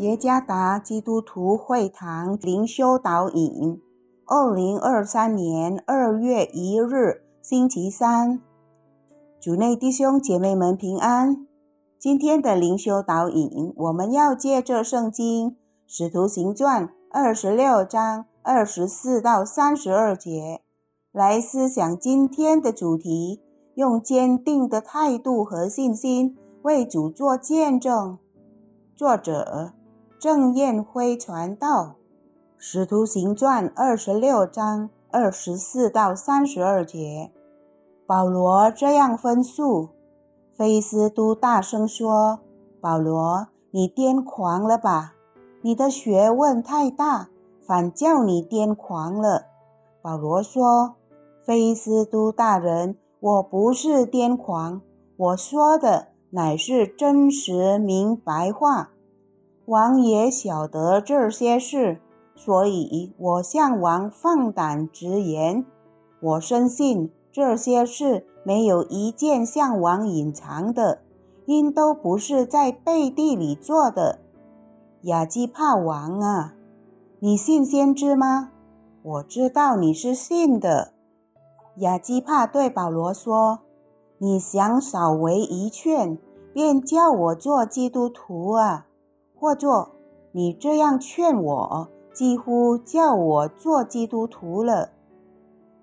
耶加达基督徒会堂灵修导引，二零二三年二月一日，星期三，主内弟兄姐妹们平安。今天的灵修导引，我们要借着圣经《使徒行传》二十六章二十四到三十二节来思想今天的主题：用坚定的态度和信心为主做见证。作者。郑燕辉传道，《使徒行传》二十六章二十四到三十二节，保罗这样分述：菲斯都大声说：“保罗，你癫狂了吧？你的学问太大，反叫你癫狂了。”保罗说：“菲斯都大人，我不是癫狂，我说的乃是真实明白话。”王也晓得这些事，所以我向王放胆直言。我深信这些事没有一件向王隐藏的，因都不是在背地里做的。亚基帕王啊，你信先知吗？我知道你是信的。亚基帕对保罗说：“你想少为一劝，便叫我做基督徒啊？”或作，你这样劝我，几乎叫我做基督徒了。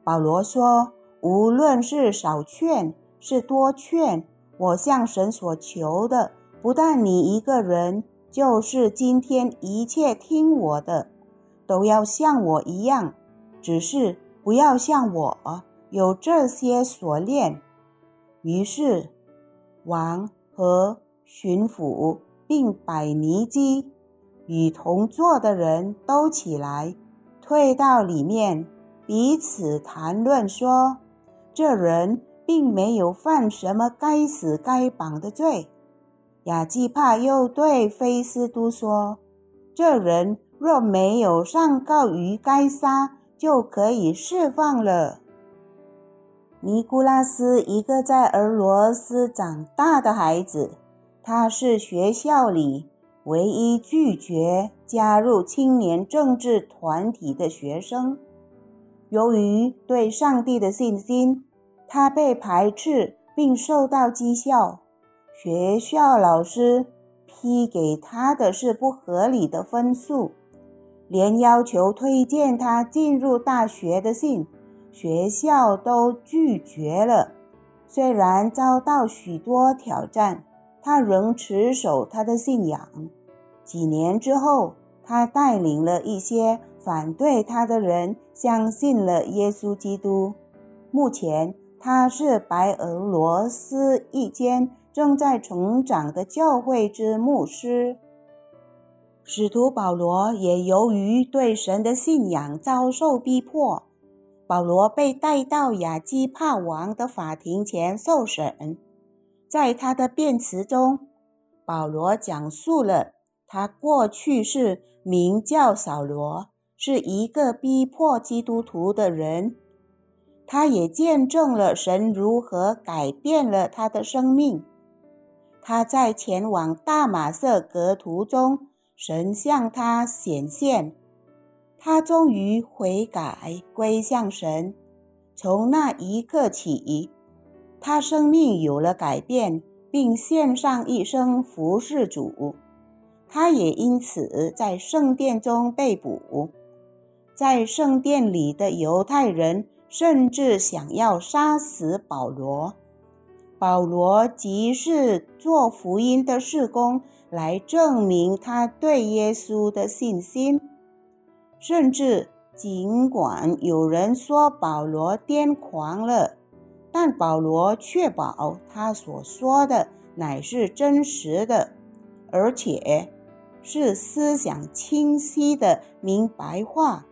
保罗说：“无论是少劝，是多劝，我向神所求的，不但你一个人，就是今天一切听我的，都要像我一样，只是不要像我有这些锁链。”于是，王和巡抚。并百尼基与同坐的人都起来，退到里面，彼此谈论说：“这人并没有犯什么该死该绑的罪。”亚基帕又对菲斯都说：“这人若没有上告于该杀，就可以释放了。”尼古拉斯，一个在俄罗斯长大的孩子。他是学校里唯一拒绝加入青年政治团体的学生。由于对上帝的信心，他被排斥并受到讥笑。学校老师批给他的是不合理的分数，连要求推荐他进入大学的信，学校都拒绝了。虽然遭到许多挑战。他仍持守他的信仰。几年之后，他带领了一些反对他的人，相信了耶稣基督。目前，他是白俄罗斯一间正在成长的教会之牧师。使徒保罗也由于对神的信仰遭受逼迫，保罗被带到亚基帕王的法庭前受审。在他的辩词中，保罗讲述了他过去是名叫扫罗，是一个逼迫基督徒的人。他也见证了神如何改变了他的生命。他在前往大马色革途中，神向他显现，他终于悔改归向神。从那一刻起。他生命有了改变，并献上一生服侍主。他也因此在圣殿中被捕。在圣殿里的犹太人甚至想要杀死保罗。保罗即是做福音的事工，来证明他对耶稣的信心。甚至尽管有人说保罗癫狂了。但保罗确保他所说的乃是真实的，而且是思想清晰的明白话。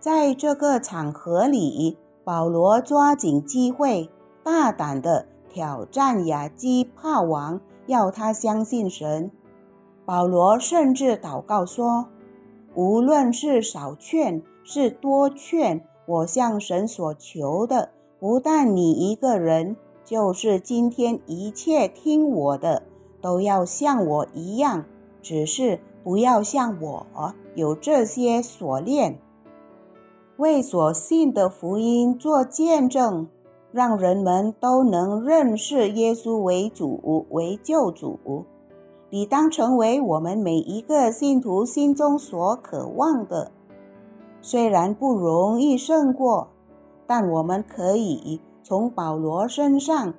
在这个场合里，保罗抓紧机会，大胆地挑战亚基帕王，要他相信神。保罗甚至祷告说：“无论是少劝，是多劝，我向神所求的。”不但你一个人，就是今天一切听我的，都要像我一样，只是不要像我有这些锁链，为所信的福音做见证，让人们都能认识耶稣为主为救主。理当成为我们每一个信徒心中所渴望的。虽然不容易胜过，但我们可以从保罗身上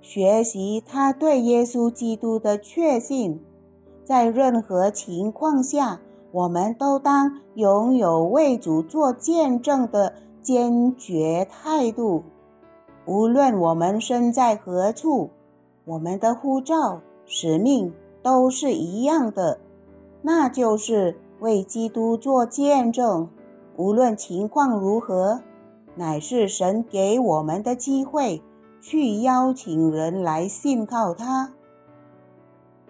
学习他对耶稣基督的确信。在任何情况下，我们都当拥有为主做见证的坚决态度。无论我们身在何处，我们的护照使命。都是一样的，那就是为基督做见证。无论情况如何，乃是神给我们的机会，去邀请人来信靠他。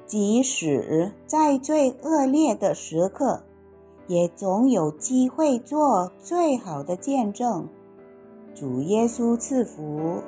即使在最恶劣的时刻，也总有机会做最好的见证。主耶稣赐福。